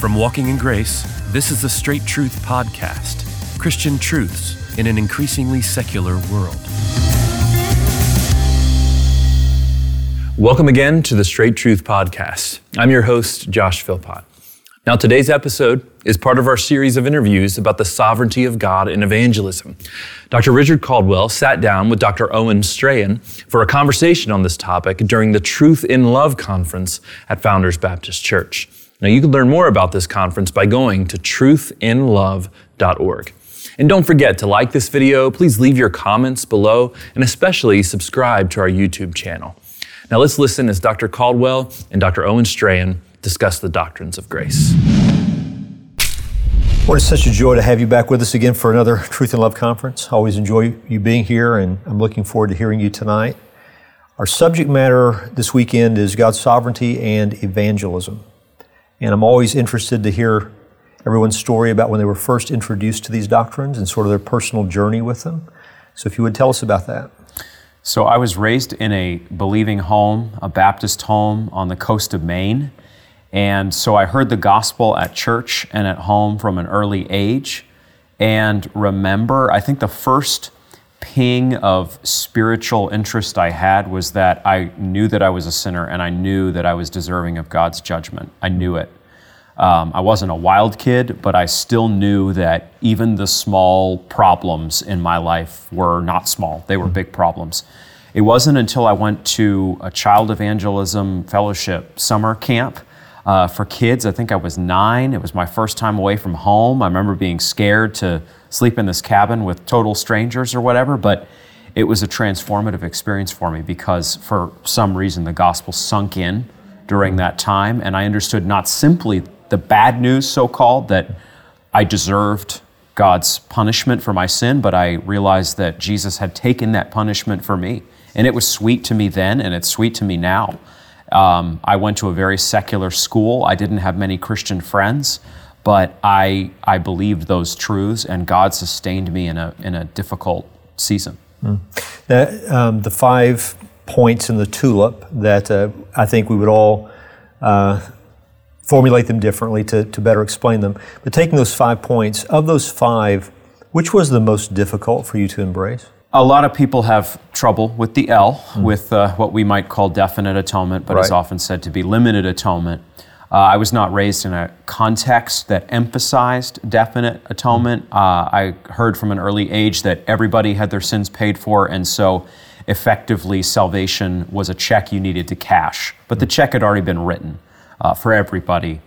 From Walking in Grace, this is the Straight Truth Podcast Christian truths in an increasingly secular world. Welcome again to the Straight Truth Podcast. I'm your host, Josh Philpott. Now, today's episode is part of our series of interviews about the sovereignty of God in evangelism. Dr. Richard Caldwell sat down with Dr. Owen Strachan for a conversation on this topic during the Truth in Love conference at Founders Baptist Church. Now, you can learn more about this conference by going to truthinlove.org. And don't forget to like this video, please leave your comments below, and especially subscribe to our YouTube channel. Now, let's listen as Dr. Caldwell and Dr. Owen Strachan discuss the doctrines of grace. Well, it's such a joy to have you back with us again for another Truth in Love conference. Always enjoy you being here, and I'm looking forward to hearing you tonight. Our subject matter this weekend is God's sovereignty and evangelism. And I'm always interested to hear everyone's story about when they were first introduced to these doctrines and sort of their personal journey with them. So, if you would tell us about that. So, I was raised in a believing home, a Baptist home on the coast of Maine. And so I heard the gospel at church and at home from an early age. And remember, I think the first ping of spiritual interest I had was that I knew that I was a sinner and I knew that I was deserving of God's judgment. I knew it. Um, I wasn't a wild kid, but I still knew that even the small problems in my life were not small, they were big problems. It wasn't until I went to a child evangelism fellowship summer camp uh, for kids. I think I was nine. It was my first time away from home. I remember being scared to sleep in this cabin with total strangers or whatever, but it was a transformative experience for me because for some reason the gospel sunk in during that time, and I understood not simply the bad news, so called, that I deserved God's punishment for my sin, but I realized that Jesus had taken that punishment for me. And it was sweet to me then, and it's sweet to me now. Um, I went to a very secular school. I didn't have many Christian friends, but I, I believed those truths, and God sustained me in a, in a difficult season. Mm. Now, um, the five points in the tulip that uh, I think we would all uh, formulate them differently to, to better explain them. But taking those five points, of those five, which was the most difficult for you to embrace? A lot of people have trouble with the L, mm. with uh, what we might call definite atonement, but right. is often said to be limited atonement. Uh, I was not raised in a context that emphasized definite atonement. Uh, I heard from an early age that everybody had their sins paid for, and so effectively salvation was a check you needed to cash. But the check had already been written uh, for everybody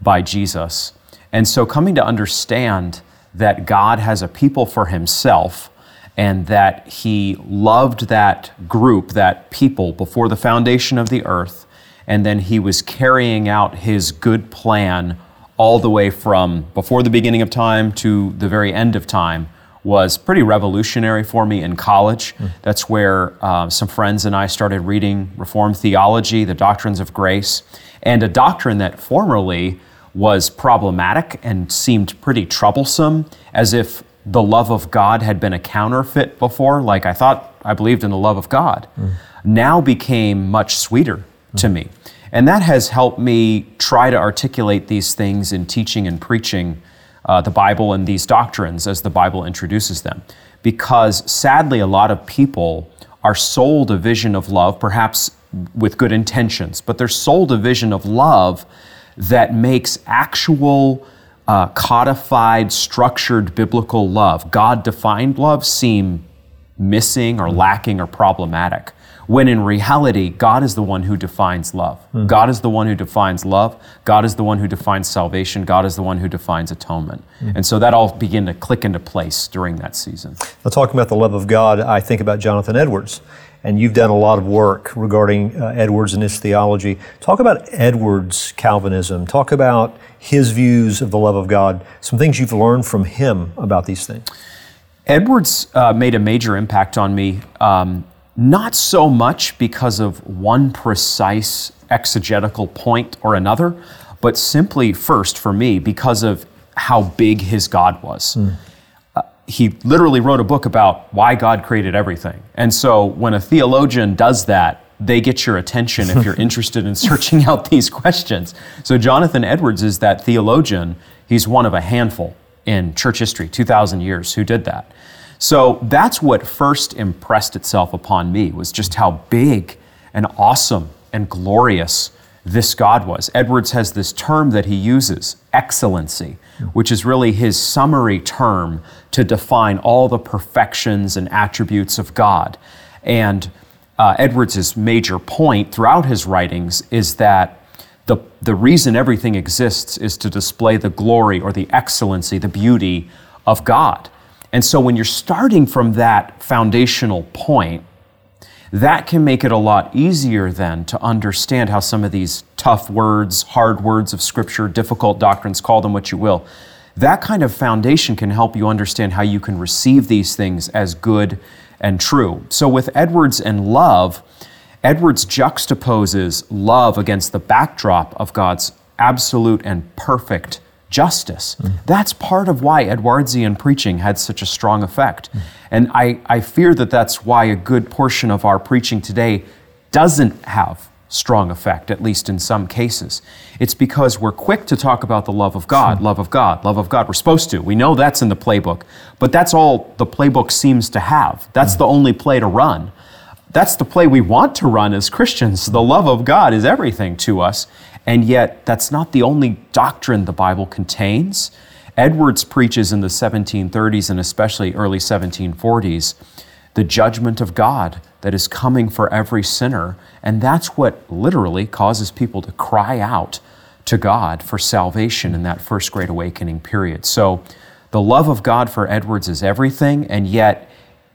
by Jesus. And so coming to understand that God has a people for himself and that he loved that group, that people, before the foundation of the earth, and then he was carrying out his good plan all the way from before the beginning of time to the very end of time was pretty revolutionary for me in college. Mm. That's where uh, some friends and I started reading Reformed theology, the doctrines of grace, and a doctrine that formerly was problematic and seemed pretty troublesome, as if the love of God had been a counterfeit before, like I thought I believed in the love of God, mm. now became much sweeter. To me. And that has helped me try to articulate these things in teaching and preaching uh, the Bible and these doctrines as the Bible introduces them. Because sadly, a lot of people are sold a vision of love, perhaps with good intentions, but they're sold a vision of love that makes actual uh, codified, structured biblical love, God defined love, seem missing or lacking or problematic. When in reality, God is the one who defines love. Mm. God is the one who defines love. God is the one who defines salvation. God is the one who defines atonement. Mm. And so that all began to click into place during that season. Now, talking about the love of God, I think about Jonathan Edwards and you've done a lot of work regarding uh, Edwards and his theology. Talk about Edwards' Calvinism. Talk about his views of the love of God, some things you've learned from him about these things. Edwards uh, made a major impact on me, um, not so much because of one precise exegetical point or another, but simply first for me because of how big his God was. Mm he literally wrote a book about why God created everything. And so when a theologian does that, they get your attention if you're interested in searching out these questions. So, Jonathan Edwards is that theologian. He's one of a handful in church history, 2,000 years, who did that. So, that's what first impressed itself upon me was just how big and awesome and glorious this God was. Edwards has this term that he uses, excellency, which is really his summary term to define all the perfections and attributes of God. And uh, major point throughout his writings is that the, the reason everything exists is to display the glory or the excellency, the beauty of God. And so when you're starting from that foundational point, that can make it a lot easier then to understand how some of these tough words, hard words of Scripture, difficult doctrines, call them what you will, that kind of foundation can help you understand how you can receive these things as good and true. So with Edwards and love, Edwards juxtaposes love against the backdrop of God's absolute and perfect justice. Mm. That's part of why Edwardsian preaching had such a strong effect. Mm. And I, I fear that that's why a good portion of our preaching today doesn't have strong effect, at least in some cases. It's because we're quick to talk about the love of God, hmm. love of God, love of God. We're supposed to. We know that's in the playbook, but that's all the playbook seems to have. That's the only play to run. That's the play we want to run as Christians. The love of God is everything to us. And yet, that's not the only doctrine the Bible contains. Edwards preaches in the 1730s and especially early 1740s the judgment of God that is coming for every sinner. And that's what literally causes people to cry out to God for salvation in that first Great Awakening period. So the love of God for Edwards is everything, and yet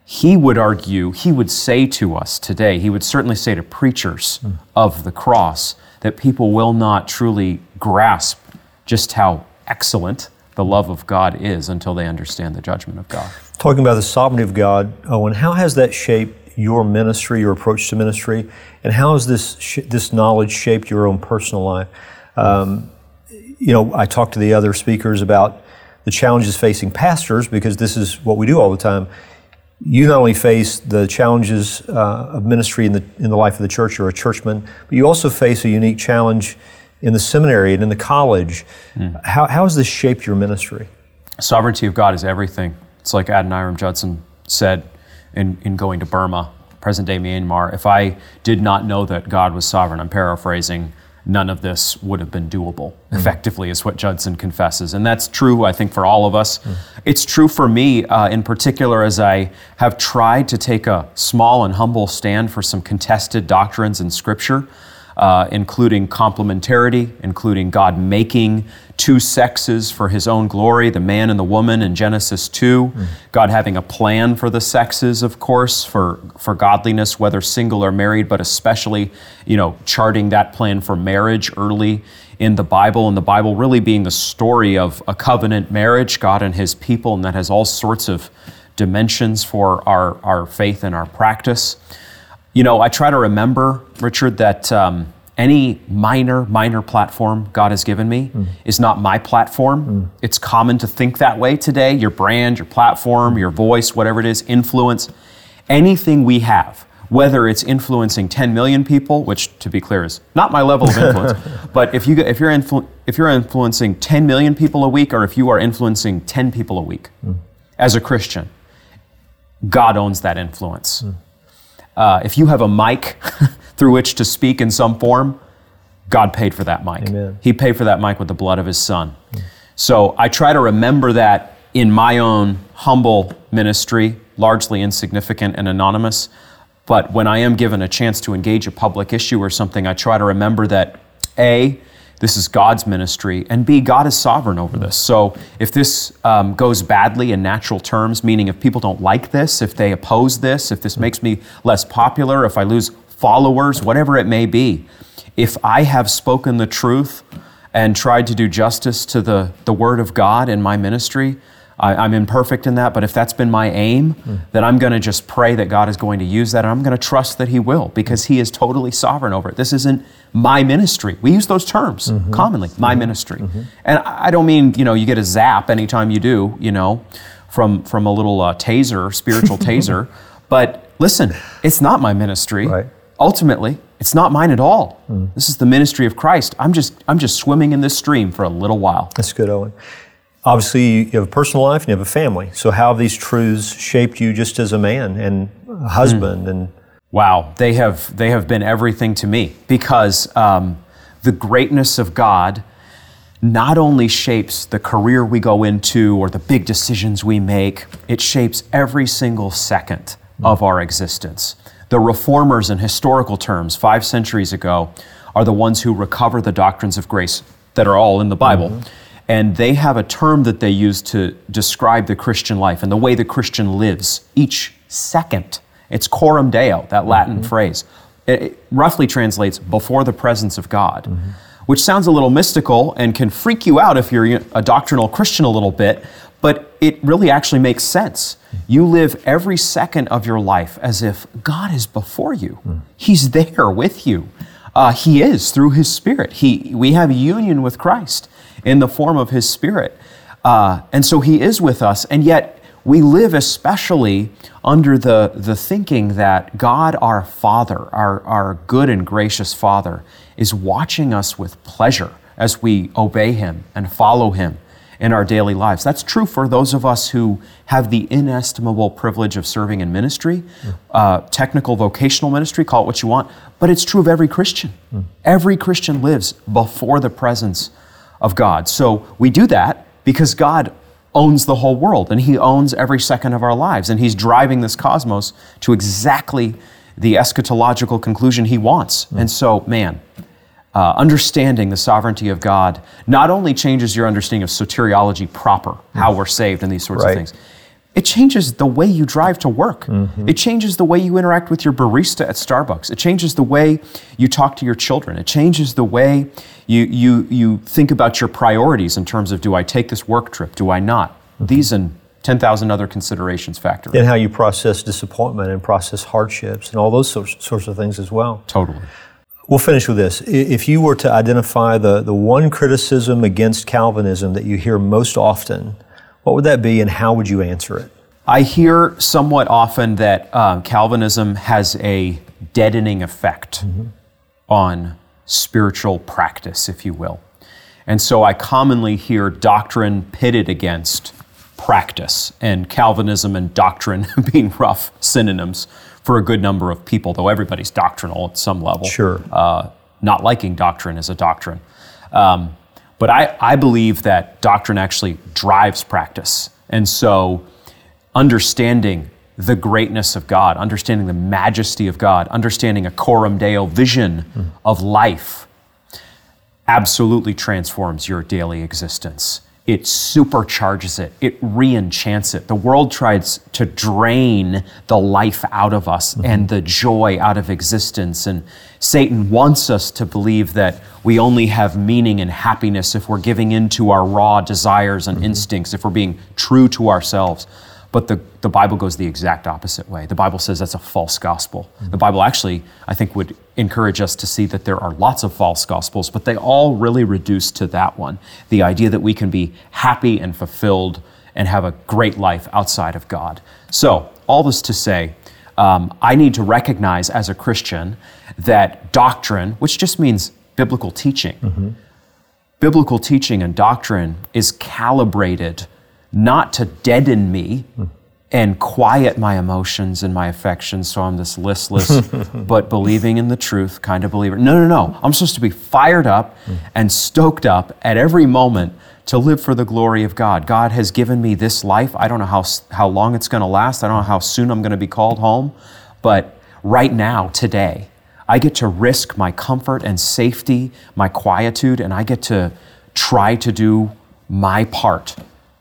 he would argue, he would say to us today, he would certainly say to preachers mm. of the cross, that people will not truly grasp just how excellent the love of God is until they understand the judgment of God. Talking about the sovereignty of God, Owen, how has that shaped your ministry, your approach to ministry, and how has this sh- this knowledge shaped your own personal life? Um, you know, I talked to the other speakers about the challenges facing pastors because this is what we do all the time. You not only face the challenges uh, of ministry in the in the life of the church, you're a churchman, but you also face a unique challenge in the seminary and in the college. Mm. How, how has this shaped your ministry? Sovereignty of God is everything. It's like Adoniram Judson said in, in going to Burma, present day Myanmar. If I did not know that God was sovereign, I'm paraphrasing, none of this would have been doable, mm. effectively, is what Judson confesses. And that's true, I think, for all of us. Mm. It's true for me uh, in particular as I have tried to take a small and humble stand for some contested doctrines in Scripture uh, including complementarity, including God making two sexes for his own glory, the man and the woman in Genesis 2. Mm. God having a plan for the sexes, of course, for, for godliness, whether single or married, but especially, you know, charting that plan for marriage early in the Bible, and the Bible really being the story of a covenant marriage, God and his people, and that has all sorts of dimensions for our, our faith and our practice. You know, I try to remember, Richard, that um, any minor, minor platform God has given me mm. is not my platform. Mm. It's common to think that way today. Your brand, your platform, your voice, whatever it is, influence. Anything we have, whether it's influencing 10 million people, which to be clear is not my level of influence, but if, you, if, you're influ- if you're influencing 10 million people a week or if you are influencing 10 people a week mm. as a Christian, God owns that influence. Mm. Uh, if you have a mic through which to speak in some form, God paid for that mic. Amen. He paid for that mic with the blood of His Son. Mm. So I try to remember that in my own humble ministry, largely insignificant and anonymous. But when I am given a chance to engage a public issue or something, I try to remember that A, this is God's ministry, and B, God is sovereign over this. So if this um, goes badly in natural terms, meaning if people don't like this, if they oppose this, if this makes me less popular, if I lose followers, whatever it may be, if I have spoken the truth and tried to do justice to the, the Word of God in my ministry, I, am imperfect in that, but if that's been my aim, mm. then I'm going to just pray that God is going to use that, and I'm going to trust that He will because He is totally sovereign over it. This isn't my ministry. We use those terms mm-hmm. commonly, my mm-hmm. ministry. Mm-hmm. And I don't mean, you know, you get a zap anytime you do, you know, from, from a little uh, taser, spiritual taser, but listen, it's not my ministry. Right. ultimately, it's not mine at all. Mm. This is the ministry of Christ. I'm just, I'm just swimming in this stream for a little while. That's good, Owen. Obviously, you have a personal life and you have a family. So, how have these truths shaped you just as a man and a husband? Mm. And wow, they have they have been everything to me because um, the greatness of God not only shapes the career we go into or the big decisions we make, it shapes every single second mm. of our existence. The reformers, in historical terms, five centuries ago, are the ones who recover the doctrines of grace that are all in the Bible. Mm-hmm. And they have a term that they use to describe the Christian life and the way the Christian lives each second. It's coram deo, that Latin mm-hmm. phrase. It, it, roughly translates before the presence of God, mm-hmm. which sounds a little mystical and can freak you out if you're a doctrinal Christian a little bit, but it really actually makes sense. You live every second of your life as if God is before you. Mm. He's there with you. Uh, he is through His Spirit. He, we have union with Christ in the form of His Spirit. Uh, and so He is with us. And yet, we live especially under the, the thinking that God, our Father, our, our good and gracious Father, is watching us with pleasure as we obey Him and follow Him in our daily lives. That's true for those of us who have the inestimable privilege of serving in ministry, mm. uh, technical vocational ministry, call it what you want, but it's true of every Christian. Mm. Every Christian lives before the presence of God. So we do that because God owns the whole world and He owns every second of our lives, and He's driving this cosmos to exactly the eschatological conclusion He wants. Mm. And so, man, uh, understanding the sovereignty of God not only changes your understanding of soteriology proper, how we're saved and these sorts right. of things, it changes the way you drive to work. Mm-hmm. It changes the way you interact with your barista at Starbucks. It changes the way you talk to your children. It changes the way you, you, you think about your priorities in terms of do I take this work trip? Do I not? Mm-hmm. These and 10,000 other considerations factor in. And how you process disappointment and process hardships and all those sorts, sorts of things as well. Totally. We'll finish with this. If you were to identify the, the one criticism against Calvinism that you hear most often, what would that be and how would you answer it? I hear somewhat often that um, Calvinism has a deadening effect mm-hmm. on spiritual practice, if you will. And so I commonly hear doctrine pitted against practice, and Calvinism and doctrine being rough synonyms for a good number of people, though everybody's doctrinal at some level. Sure. Uh, not liking doctrine is a doctrine. Um, but I, I believe that doctrine actually drives practice. And so understanding the greatness of God, understanding the majesty of God, understanding a coram deo vision mm. of life absolutely transforms your daily existence it supercharges it, it re-enchants it. The world tries to drain the life out of us mm-hmm. and the joy out of existence. And Satan wants us to believe that we only have meaning and happiness if we're giving in to our raw desires and mm-hmm. instincts, if we're being true to ourselves. But the, the Bible goes the exact opposite way. The Bible says that's a false gospel. Mm-hmm. The Bible actually, I think, would encourage us to see that there are lots of false gospels, but they all really reduce to that one the idea that we can be happy and fulfilled and have a great life outside of God. So, all this to say, um, I need to recognize as a Christian that doctrine, which just means biblical teaching, mm-hmm. biblical teaching and doctrine is calibrated not to deaden me and quiet my emotions and my affections so I'm this listless but believing in the truth kind of believer. No, no, no. I'm supposed to be fired up and stoked up at every moment to live for the glory of God. God has given me this life. I don't know how, how long it's going to last. I don't know how soon I'm going to be called home. But right now, today, I get to risk my comfort and safety, my quietude, and I get to try to do my part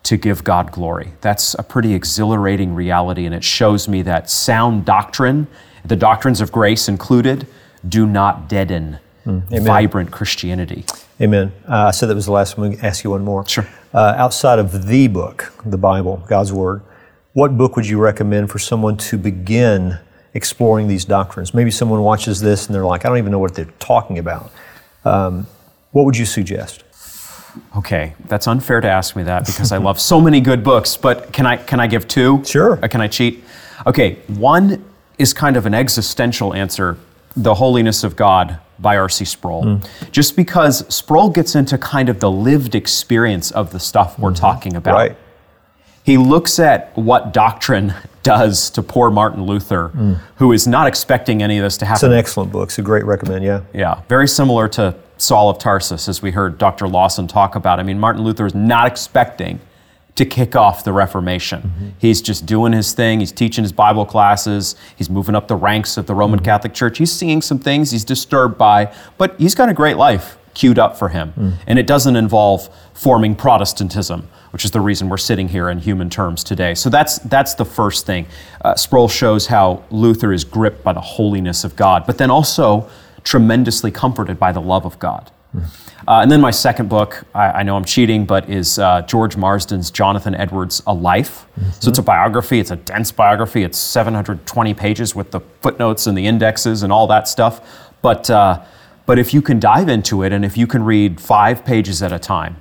to give God glory. That's a pretty exhilarating reality, and it shows me that sound doctrine, the doctrines of grace included, do not deaden mm. vibrant Christianity. Amen. Uh, I said that was the last one. We ask you one more. Sure. Uh, outside of the book, the Bible, God's Word, what book would you recommend for someone to begin exploring these doctrines? Maybe someone watches this and they're like, I don't even know what they're talking about. Um, what would you suggest? Okay, that's unfair to ask me that because I love so many good books. But can I can I give two? Sure. Uh, can I cheat? Okay, one is kind of an existential answer The Holiness of God by R.C. Sproul. Hmm. Just because Sproul gets into kind of the lived experience of the stuff we're mm-hmm. talking about. Right. He looks at what doctrine does to poor Martin Luther, hmm. who is not expecting any of this to happen. It's an excellent book. It's a great recommend, yeah. Yeah, very similar to Saul of Tarsus, as we heard Dr. Lawson talk about. I mean, Martin Luther is not expecting to kick off the Reformation. Mm-hmm. He's just doing his thing. He's teaching his Bible classes. He's moving up the ranks of the Roman mm-hmm. Catholic Church. He's seeing some things he's disturbed by, but he's got a great life queued up for him. Mm. And it doesn't involve forming Protestantism, which is the reason we're sitting here in human terms today. So that's, that's the first thing. Uh, Sproul shows how Luther is gripped by the holiness of God, but then also tremendously comforted by the love of God. Uh, and then my second book, I, I know I'm cheating, but is uh, George Marsden's Jonathan Edwards, A Life. So it's a biography, it's a dense biography, it's 720 pages with the footnotes and the indexes and all that stuff. But, uh, but if you can dive into it and if you can read five pages at a time,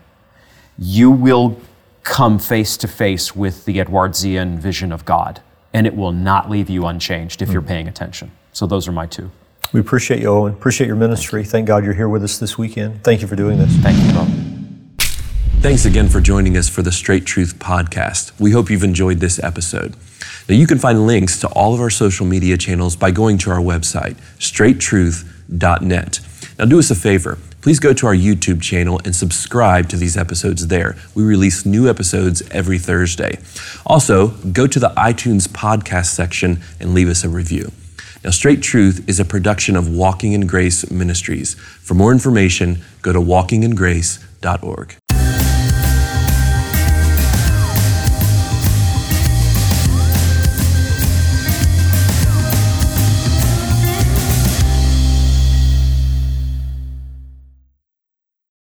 you will come face to face with the Edwardsian vision of God, and it will not leave you unchanged if you're paying attention. So those are my two. We appreciate you, Owen. Appreciate your ministry. Thank God you're here with us this weekend. Thank you for doing this. Thank you, Bob. Thanks again for joining us for the Straight Truth podcast. We hope you've enjoyed this episode. Now, you can find links to all of our social media channels by going to our website, straighttruth.net. Now, do us a favor. Please go to our YouTube channel and subscribe to these episodes there. We release new episodes every Thursday. Also, go to the iTunes podcast section and leave us a review. Now, Straight Truth is a production of Walking in Grace Ministries. For more information, go to walkingingrace.org.